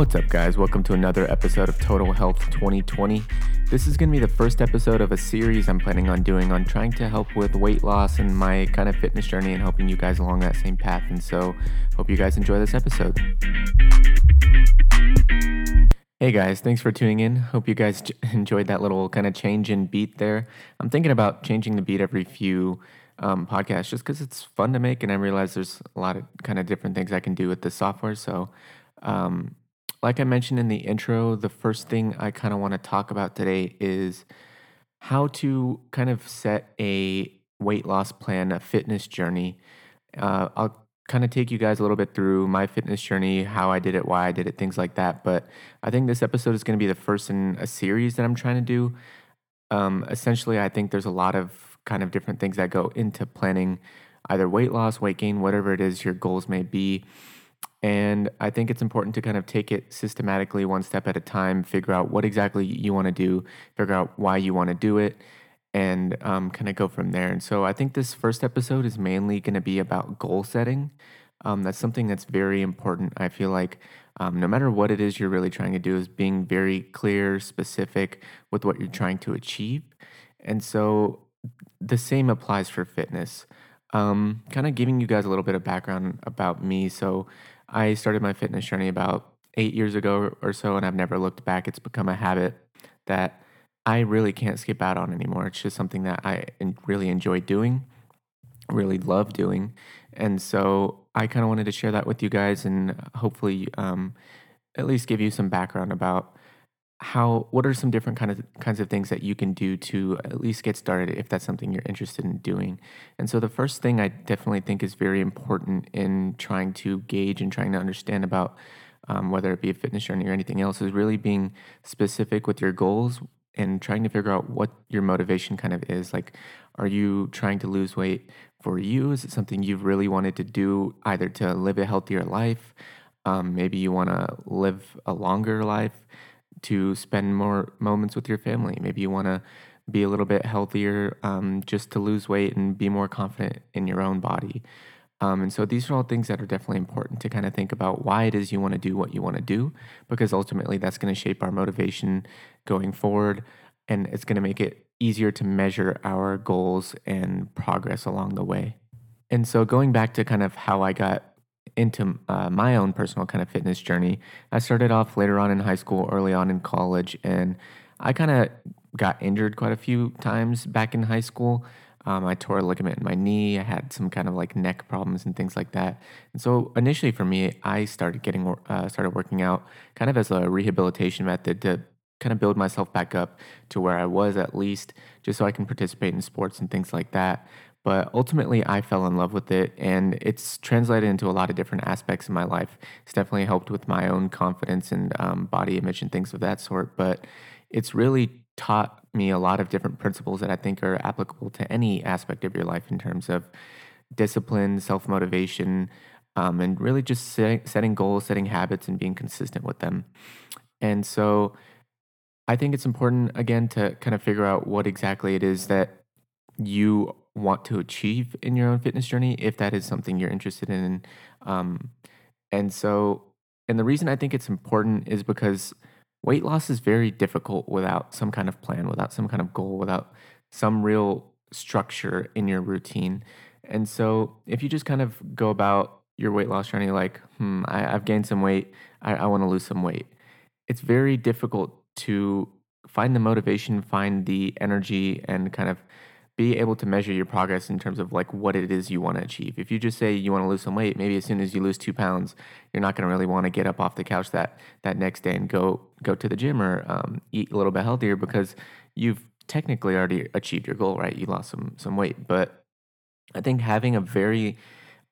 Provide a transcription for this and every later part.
What's up, guys? Welcome to another episode of Total Health 2020. This is going to be the first episode of a series I'm planning on doing on trying to help with weight loss and my kind of fitness journey and helping you guys along that same path. And so, hope you guys enjoy this episode. Hey guys, thanks for tuning in. Hope you guys enjoyed that little kind of change in beat there. I'm thinking about changing the beat every few um, podcasts just because it's fun to make, and I realize there's a lot of kind of different things I can do with the software. So, um, like I mentioned in the intro, the first thing I kind of want to talk about today is how to kind of set a weight loss plan, a fitness journey. Uh, I'll kind of take you guys a little bit through my fitness journey, how I did it, why I did it, things like that. But I think this episode is going to be the first in a series that I'm trying to do. Um, essentially, I think there's a lot of kind of different things that go into planning either weight loss, weight gain, whatever it is your goals may be. And I think it's important to kind of take it systematically, one step at a time, figure out what exactly you want to do, figure out why you want to do it, and um, kind of go from there. And so I think this first episode is mainly going to be about goal setting. Um, that's something that's very important. I feel like um, no matter what it is you're really trying to do, is being very clear, specific with what you're trying to achieve. And so the same applies for fitness. Um, kind of giving you guys a little bit of background about me. So I started my fitness journey about eight years ago or so, and I've never looked back. It's become a habit that I really can't skip out on anymore. It's just something that I really enjoy doing, really love doing. And so I kind of wanted to share that with you guys and hopefully um, at least give you some background about how what are some different kind of kinds of things that you can do to at least get started if that's something you're interested in doing. And so the first thing I definitely think is very important in trying to gauge and trying to understand about um, whether it be a fitness journey or anything else is really being specific with your goals and trying to figure out what your motivation kind of is. Like, are you trying to lose weight for you? Is it something you've really wanted to do, either to live a healthier life? Um, maybe you want to live a longer life to spend more moments with your family. Maybe you want to be a little bit healthier um, just to lose weight and be more confident in your own body. Um, and so these are all things that are definitely important to kind of think about why it is you want to do what you want to do, because ultimately that's going to shape our motivation going forward. And it's going to make it easier to measure our goals and progress along the way. And so going back to kind of how I got into uh, my own personal kind of fitness journey, I started off later on in high school, early on in college, and I kind of got injured quite a few times back in high school. Um, I tore a ligament in my knee. I had some kind of like neck problems and things like that. And so initially for me, I started getting uh, started working out kind of as a rehabilitation method to kind of build myself back up to where I was at least, just so I can participate in sports and things like that. But ultimately, I fell in love with it, and it's translated into a lot of different aspects in my life. It's definitely helped with my own confidence and um, body image and things of that sort. But it's really taught me a lot of different principles that I think are applicable to any aspect of your life in terms of discipline, self motivation, um, and really just set, setting goals, setting habits, and being consistent with them. And so I think it's important, again, to kind of figure out what exactly it is that you want to achieve in your own fitness journey, if that is something you're interested in. Um, and so, and the reason I think it's important is because weight loss is very difficult without some kind of plan, without some kind of goal, without some real structure in your routine. And so, if you just kind of go about your weight loss journey like, hmm, I, have gained some weight, I, I want to lose some weight, it's very difficult to find the motivation, find the energy, and kind of be able to measure your progress in terms of like what it is you want to achieve. If you just say you want to lose some weight, maybe as soon as you lose two pounds, you're not going to really want to get up off the couch that that next day and go go to the gym or um, eat a little bit healthier because you've technically already achieved your goal, right? You lost some some weight, but I think having a very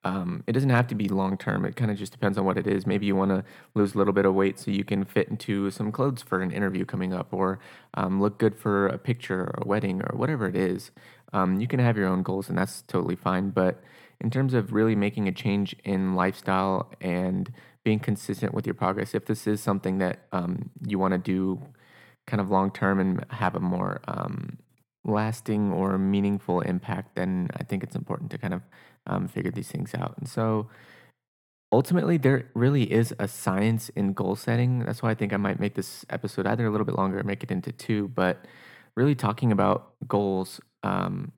um, it doesn't have to be long term. It kind of just depends on what it is. Maybe you want to lose a little bit of weight so you can fit into some clothes for an interview coming up, or um, look good for a picture or a wedding or whatever it is. Um, you can have your own goals, and that's totally fine. But in terms of really making a change in lifestyle and being consistent with your progress, if this is something that um, you want to do kind of long term and have a more um, lasting or meaningful impact, then I think it's important to kind of um, figure these things out. And so, ultimately, there really is a science in goal setting. That's why I think I might make this episode either a little bit longer or make it into two. But really talking about goals, um,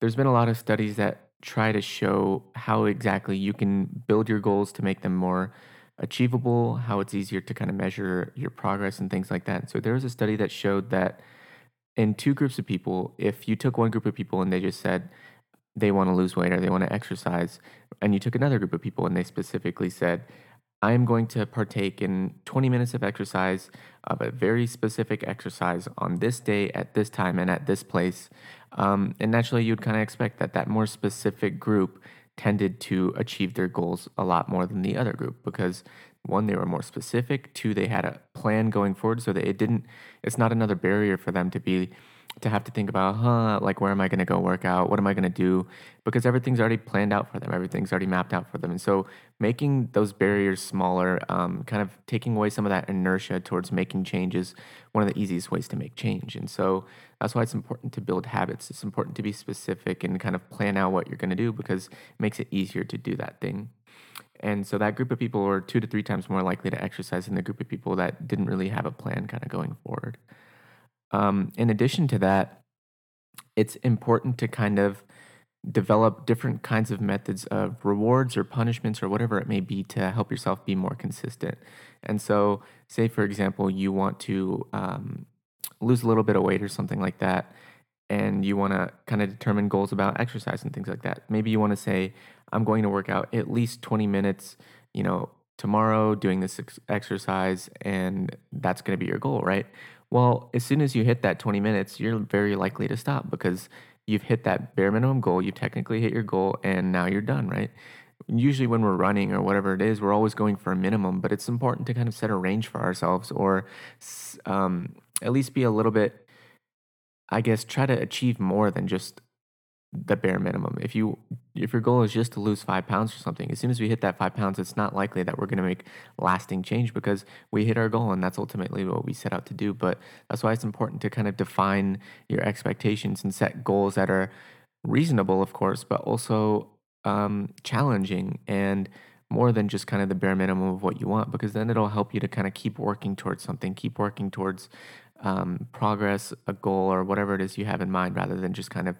there's been a lot of studies that try to show how exactly you can build your goals to make them more achievable, how it's easier to kind of measure your progress and things like that. So there was a study that showed that in two groups of people, if you took one group of people and they just said they want to lose weight or they want to exercise, and you took another group of people and they specifically said, I am going to partake in 20 minutes of exercise, of a very specific exercise on this day, at this time, and at this place. Um, and naturally, you'd kind of expect that that more specific group tended to achieve their goals a lot more than the other group because one they were more specific two they had a plan going forward so that it didn't it's not another barrier for them to be to have to think about, huh, like where am I going to go work out? What am I going to do? Because everything's already planned out for them. Everything's already mapped out for them. And so making those barriers smaller, um, kind of taking away some of that inertia towards making changes, one of the easiest ways to make change. And so that's why it's important to build habits. It's important to be specific and kind of plan out what you're going to do because it makes it easier to do that thing. And so that group of people were two to three times more likely to exercise than the group of people that didn't really have a plan kind of going forward. Um, in addition to that, it's important to kind of develop different kinds of methods of rewards or punishments or whatever it may be to help yourself be more consistent. And so, say for example, you want to um, lose a little bit of weight or something like that, and you want to kind of determine goals about exercise and things like that. Maybe you want to say, I'm going to work out at least 20 minutes, you know, tomorrow doing this ex- exercise, and that's going to be your goal, right? Well, as soon as you hit that 20 minutes, you're very likely to stop because you've hit that bare minimum goal. You've technically hit your goal and now you're done, right? Usually, when we're running or whatever it is, we're always going for a minimum, but it's important to kind of set a range for ourselves or um, at least be a little bit, I guess, try to achieve more than just the bare minimum. If you if your goal is just to lose five pounds or something, as soon as we hit that five pounds, it's not likely that we're going to make lasting change because we hit our goal and that's ultimately what we set out to do. But that's why it's important to kind of define your expectations and set goals that are reasonable, of course, but also um, challenging and more than just kind of the bare minimum of what you want because then it'll help you to kind of keep working towards something, keep working towards um, progress, a goal, or whatever it is you have in mind rather than just kind of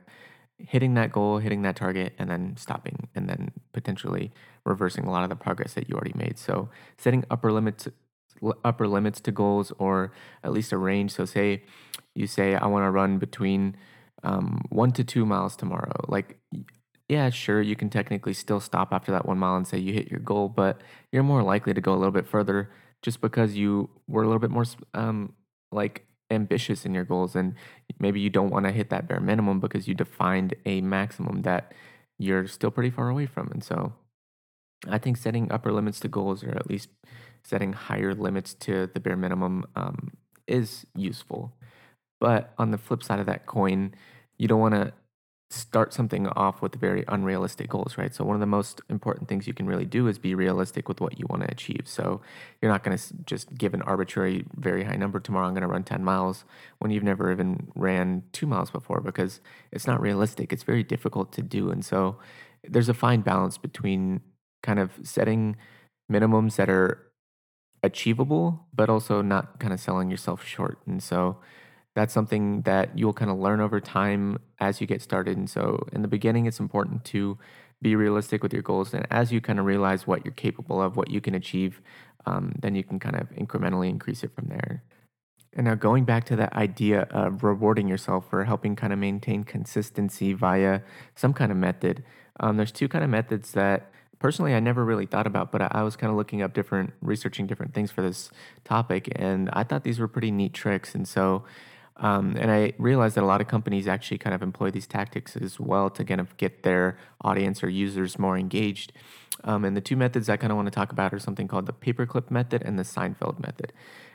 hitting that goal, hitting that target, and then stopping, and then potentially reversing a lot of the progress that you already made. So setting upper limits upper limits to goals or at least a range. So say you say I want to run between um, one to two miles tomorrow. Like yeah, sure, you can technically still stop after that one mile and say you hit your goal, but you're more likely to go a little bit further just because you were a little bit more um, like ambitious in your goals and maybe you don't want to hit that bare minimum because you defined a maximum that you're still pretty far away from. And so I think setting upper limits to goals or at least setting higher limits to the bare minimum um, is useful. But on the flip side of that coin, you don't want to start something off with very unrealistic goals, right? So one of the most important things you can really do is be realistic with what you want to achieve. So you're not going to just give an arbitrary very high number tomorrow I'm going to run 10 miles when you've never even ran 2 miles before because it's not realistic. It's very difficult to do. And so there's a fine balance between kind of setting minimums that are achievable but also not kind of selling yourself short. And so that's something that you'll kind of learn over time as you get started. And so, in the beginning, it's important to be realistic with your goals. And as you kind of realize what you're capable of, what you can achieve, um, then you can kind of incrementally increase it from there. And now, going back to that idea of rewarding yourself for helping kind of maintain consistency via some kind of method, um, there's two kind of methods that personally I never really thought about, but I, I was kind of looking up different, researching different things for this topic, and I thought these were pretty neat tricks. And so, um, and I realized that a lot of companies actually kind of employ these tactics as well to kind of get their audience or users more engaged. Um, and the two methods I kind of want to talk about are something called the paperclip method and the Seinfeld method.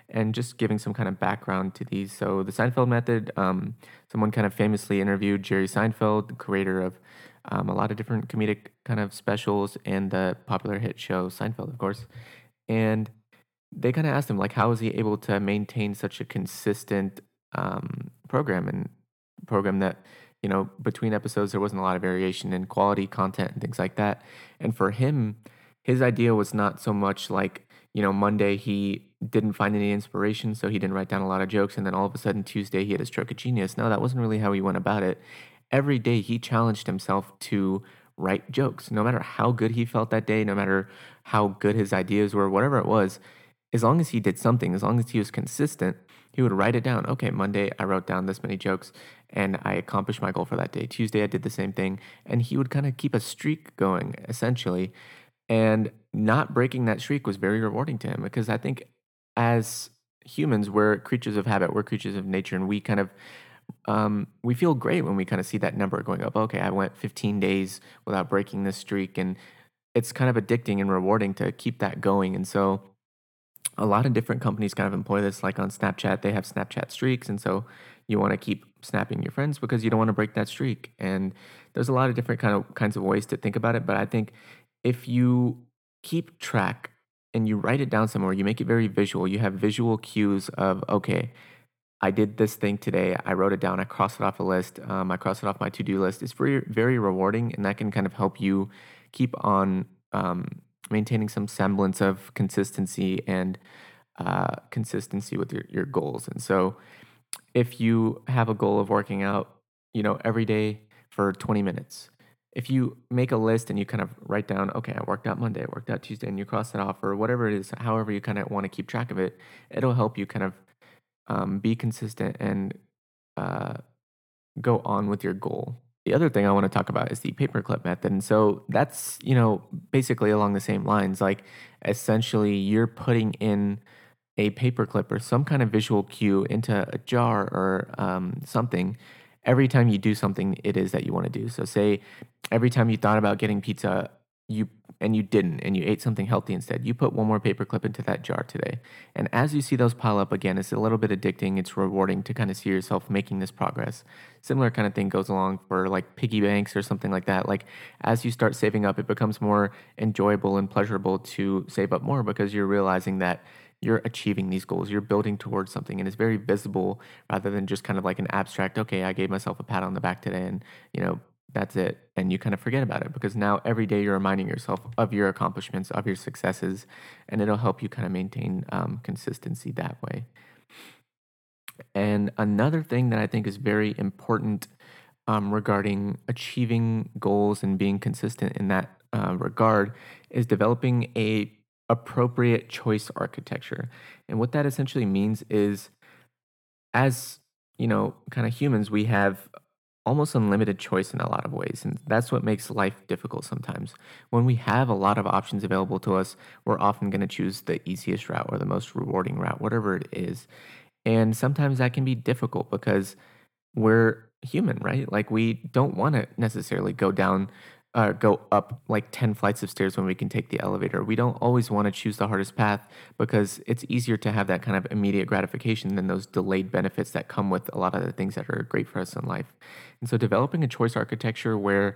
And just giving some kind of background to these. So, the Seinfeld method, um, someone kind of famously interviewed Jerry Seinfeld, the creator of um, a lot of different comedic kind of specials and the popular hit show Seinfeld, of course. And they kind of asked him, like, how is he able to maintain such a consistent um, program and program that you know between episodes there wasn't a lot of variation in quality content and things like that and for him his idea was not so much like, you know, Monday he didn't find any inspiration, so he didn't write down a lot of jokes, and then all of a sudden Tuesday he had a stroke of genius. No, that wasn't really how he went about it. Every day he challenged himself to write jokes, no matter how good he felt that day, no matter how good his ideas were, whatever it was. As long as he did something, as long as he was consistent, he would write it down. Okay, Monday I wrote down this many jokes and I accomplished my goal for that day. Tuesday I did the same thing. And he would kind of keep a streak going essentially. And not breaking that streak was very rewarding to him because I think as humans, we're creatures of habit, we're creatures of nature, and we kind of um, we feel great when we kind of see that number going up. Okay, I went 15 days without breaking this streak, and it's kind of addicting and rewarding to keep that going. And so, a lot of different companies kind of employ this. Like on Snapchat, they have Snapchat streaks, and so you want to keep snapping your friends because you don't want to break that streak. And there's a lot of different kind of kinds of ways to think about it. But I think if you keep track and you write it down somewhere, you make it very visual. You have visual cues of okay I did this thing today. I wrote it down. I crossed it off a list. Um, I crossed it off my to do list. It's very, very rewarding, and that can kind of help you keep on um, maintaining some semblance of consistency and uh, consistency with your, your goals. And so, if you have a goal of working out, you know, every day for 20 minutes, if you make a list and you kind of write down, okay, I worked out Monday, I worked out Tuesday, and you cross it off, or whatever it is, however you kind of want to keep track of it, it'll help you kind of um, be consistent and uh, go on with your goal. The other thing I want to talk about is the paperclip method. And so that's, you know, basically along the same lines. Like essentially you're putting in a paperclip or some kind of visual cue into a jar or um, something every time you do something it is that you want to do. So say every time you thought about getting pizza, you and you didn't and you ate something healthy instead you put one more paperclip into that jar today. And as you see those pile up again it's a little bit addicting it's rewarding to kind of see yourself making this progress. Similar kind of thing goes along for like piggy banks or something like that like as you start saving up it becomes more enjoyable and pleasurable to save up more because you're realizing that you're achieving these goals you're building towards something and it's very visible rather than just kind of like an abstract okay i gave myself a pat on the back today and you know that's it. And you kind of forget about it because now every day you're reminding yourself of your accomplishments, of your successes, and it'll help you kind of maintain um, consistency that way. And another thing that I think is very important um, regarding achieving goals and being consistent in that uh, regard is developing a appropriate choice architecture. And what that essentially means is as you know, kind of humans, we have almost unlimited choice in a lot of ways. And that's what makes life difficult sometimes. When we have a lot of options available to us, we're often going to choose the easiest route or the most rewarding route, whatever it is. And sometimes that can be difficult because we're human, right? Like we don't want to necessarily go down uh, go up like 10 flights of stairs when we can take the elevator. We don't always want to choose the hardest path because it's easier to have that kind of immediate gratification than those delayed benefits that come with a lot of the things that are great for us in life. And so, developing a choice architecture where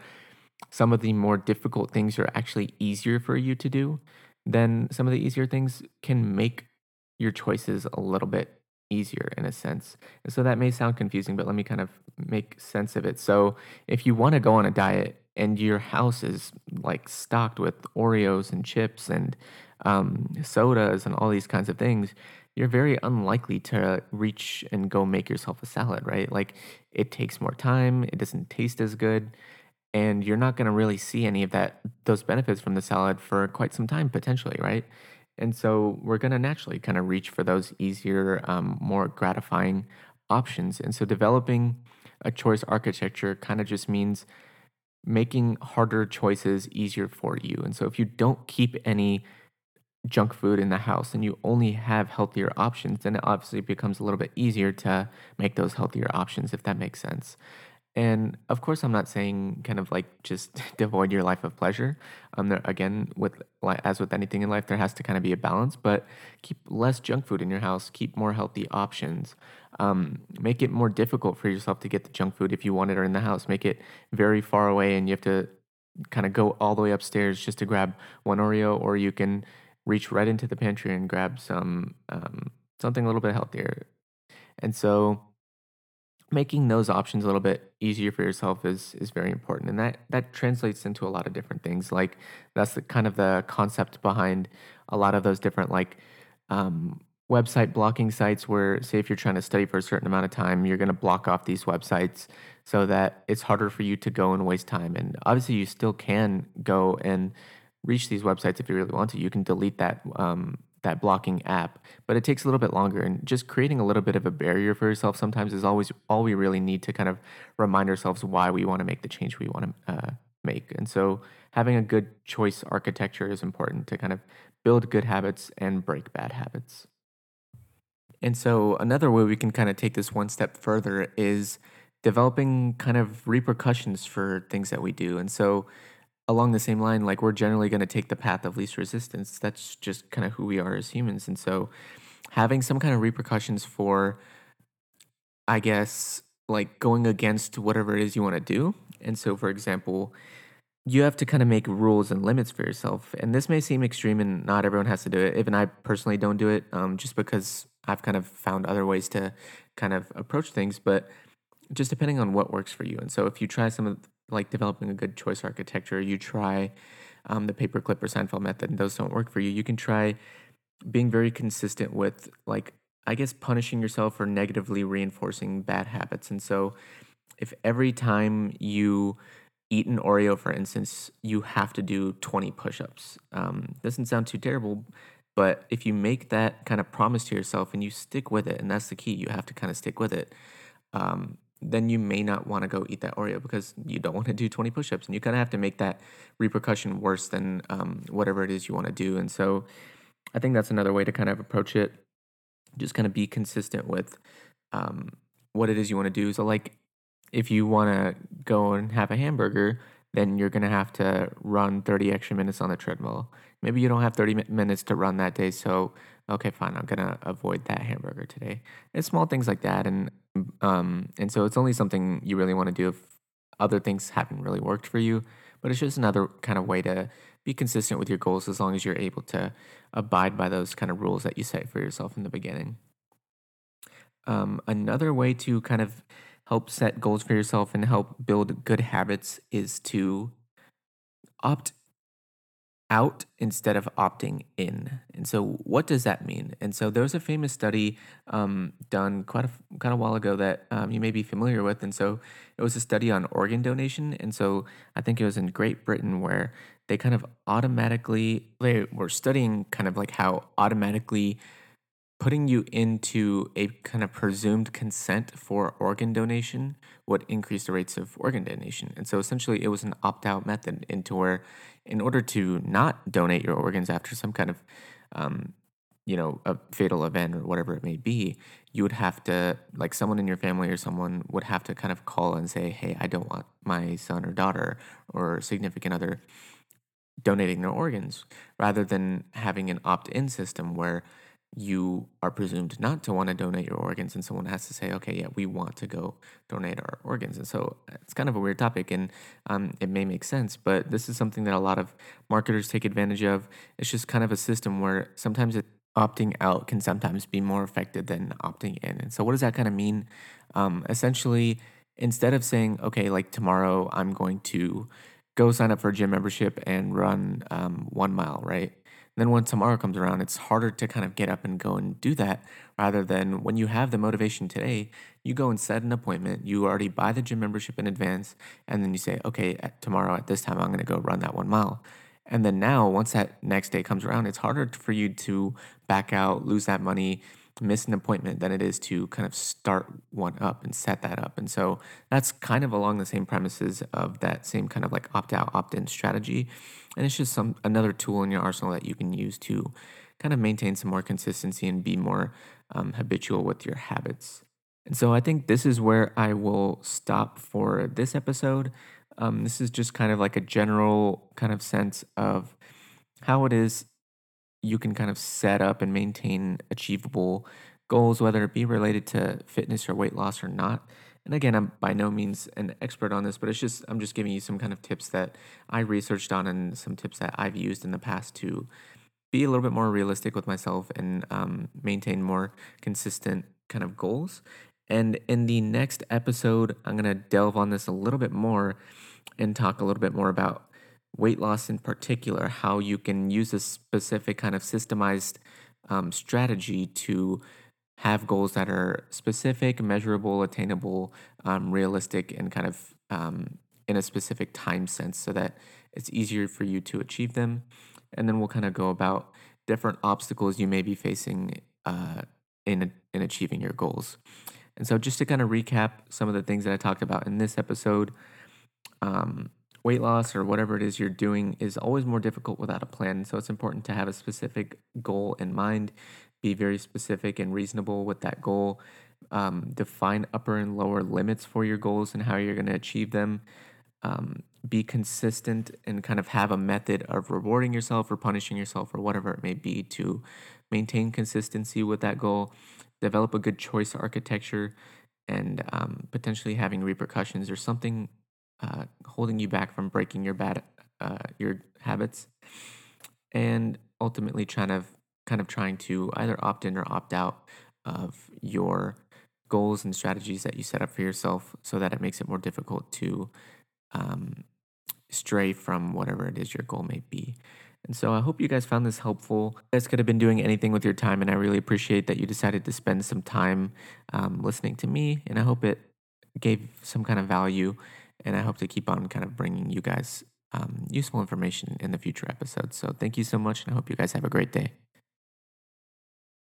some of the more difficult things are actually easier for you to do, then some of the easier things can make your choices a little bit easier in a sense. And so that may sound confusing, but let me kind of make sense of it. So, if you want to go on a diet and your house is like stocked with Oreos and chips and um, sodas and all these kinds of things, you're very unlikely to reach and go make yourself a salad, right? Like it takes more time, it doesn't taste as good, and you're not going to really see any of that those benefits from the salad for quite some time potentially, right? And so we're going to naturally kind of reach for those easier, um, more gratifying options. And so developing a choice architecture kind of just means making harder choices easier for you. And so if you don't keep any junk food in the house and you only have healthier options, then it obviously becomes a little bit easier to make those healthier options, if that makes sense. And of course, I'm not saying kind of like just devoid your life of pleasure. Um, there, again, with as with anything in life, there has to kind of be a balance. But keep less junk food in your house. Keep more healthy options. Um, make it more difficult for yourself to get the junk food if you want it or in the house. Make it very far away, and you have to kind of go all the way upstairs just to grab one Oreo, or you can reach right into the pantry and grab some um, something a little bit healthier. And so making those options a little bit easier for yourself is is very important. And that that translates into a lot of different things. Like that's the kind of the concept behind a lot of those different like um, website blocking sites where say if you're trying to study for a certain amount of time you're going to block off these websites so that it's harder for you to go and waste time. And obviously you still can go and reach these websites if you really want to. You can delete that um, that blocking app, but it takes a little bit longer. And just creating a little bit of a barrier for yourself sometimes is always all we really need to kind of remind ourselves why we want to make the change we want to uh, make. And so having a good choice architecture is important to kind of build good habits and break bad habits. And so another way we can kind of take this one step further is developing kind of repercussions for things that we do. And so along the same line, like we're generally going to take the path of least resistance. That's just kind of who we are as humans. And so having some kind of repercussions for, I guess, like going against whatever it is you want to do. And so, for example, you have to kind of make rules and limits for yourself. And this may seem extreme and not everyone has to do it. Even I personally don't do it um, just because I've kind of found other ways to kind of approach things. But just depending on what works for you. And so if you try some of like developing a good choice architecture, you try um, the paperclip or Seinfeld method, and those don't work for you, you can try being very consistent with like I guess punishing yourself for negatively reinforcing bad habits. And so if every time you eat an Oreo, for instance, you have to do 20 push ups. Um, doesn't sound too terrible, but if you make that kind of promise to yourself and you stick with it, and that's the key, you have to kind of stick with it. Um, then you may not want to go eat that Oreo because you don't want to do 20 push ups. And you kind of have to make that repercussion worse than um, whatever it is you want to do. And so I think that's another way to kind of approach it. Just kind of be consistent with um, what it is you want to do. So, like, if you want to go and have a hamburger, then you're going to have to run 30 extra minutes on the treadmill. Maybe you don't have 30 minutes to run that day. So, okay, fine, I'm going to avoid that hamburger today. It's small things like that. And um, and so it's only something you really want to do if other things haven't really worked for you. But it's just another kind of way to be consistent with your goals as long as you're able to abide by those kind of rules that you set for yourself in the beginning. Um, another way to kind of help set goals for yourself and help build good habits is to opt out instead of opting in. And so, what does that mean? And so, there was a famous study um, done quite a kind of while ago that um, you may be familiar with. And so, it was a study on organ donation. And so, I think it was in Great Britain where they kind of automatically they were studying kind of like how automatically putting you into a kind of presumed consent for organ donation would increase the rates of organ donation. And so essentially, it was an opt out method into where, in order to not donate your organs after some kind of, um, you know, a fatal event or whatever it may be, you would have to, like, someone in your family or someone would have to kind of call and say, hey, I don't want my son or daughter or significant other donating their organs, rather than having an opt in system where you are presumed not to want to donate your organs and someone has to say okay yeah we want to go donate our organs. And so it's kind of a weird topic and um, it may make sense but this is something that a lot of marketers take advantage of. It's just kind of a system where sometimes it, opting out can sometimes be more effective than opting in. And so what does that kind of mean? Um, essentially instead of saying okay like tomorrow i'm going to go sign up for a gym membership and run um, one mile right then when tomorrow comes around, it's harder to kind of get up and go and do that rather than when you have the motivation today, you go and set an appointment. You already buy the gym membership in advance, and then you say, okay, at tomorrow at this time, I'm going to go run that one mile. And then now, once that next day comes around, it's harder for you to back out, lose that money, miss an appointment than it is to kind of start one up and set that up. And so that's kind of along the same premises of that same kind of like opt out, opt in strategy. And it's just some another tool in your arsenal that you can use to kind of maintain some more consistency and be more um, habitual with your habits. And so I think this is where I will stop for this episode. Um, this is just kind of like a general kind of sense of how it is you can kind of set up and maintain achievable goals, whether it be related to fitness or weight loss or not. And again, I'm by no means an expert on this, but it's just I'm just giving you some kind of tips that I researched on and some tips that I've used in the past to be a little bit more realistic with myself and um, maintain more consistent kind of goals. And in the next episode, I'm to delve on this a little bit more and talk a little bit more about weight loss in particular, how you can use a specific kind of systemized um, strategy to have goals that are specific, measurable, attainable, um, realistic, and kind of um, in a specific time sense so that it's easier for you to achieve them. And then we'll kind of go about different obstacles you may be facing uh, in, in achieving your goals. And so, just to kind of recap some of the things that I talked about in this episode, um, weight loss or whatever it is you're doing is always more difficult without a plan. So, it's important to have a specific goal in mind, be very specific and reasonable with that goal, um, define upper and lower limits for your goals and how you're going to achieve them. Um, be consistent and kind of have a method of rewarding yourself or punishing yourself or whatever it may be to maintain consistency with that goal develop a good choice architecture, and um, potentially having repercussions or something uh, holding you back from breaking your bad uh, your habits, and ultimately trying to kind of trying to either opt in or opt out of your goals and strategies that you set up for yourself, so that it makes it more difficult to um, stray from whatever it is your goal may be. And so I hope you guys found this helpful. You guys could have been doing anything with your time, and I really appreciate that you decided to spend some time um, listening to me. And I hope it gave some kind of value. And I hope to keep on kind of bringing you guys um, useful information in the future episodes. So thank you so much, and I hope you guys have a great day.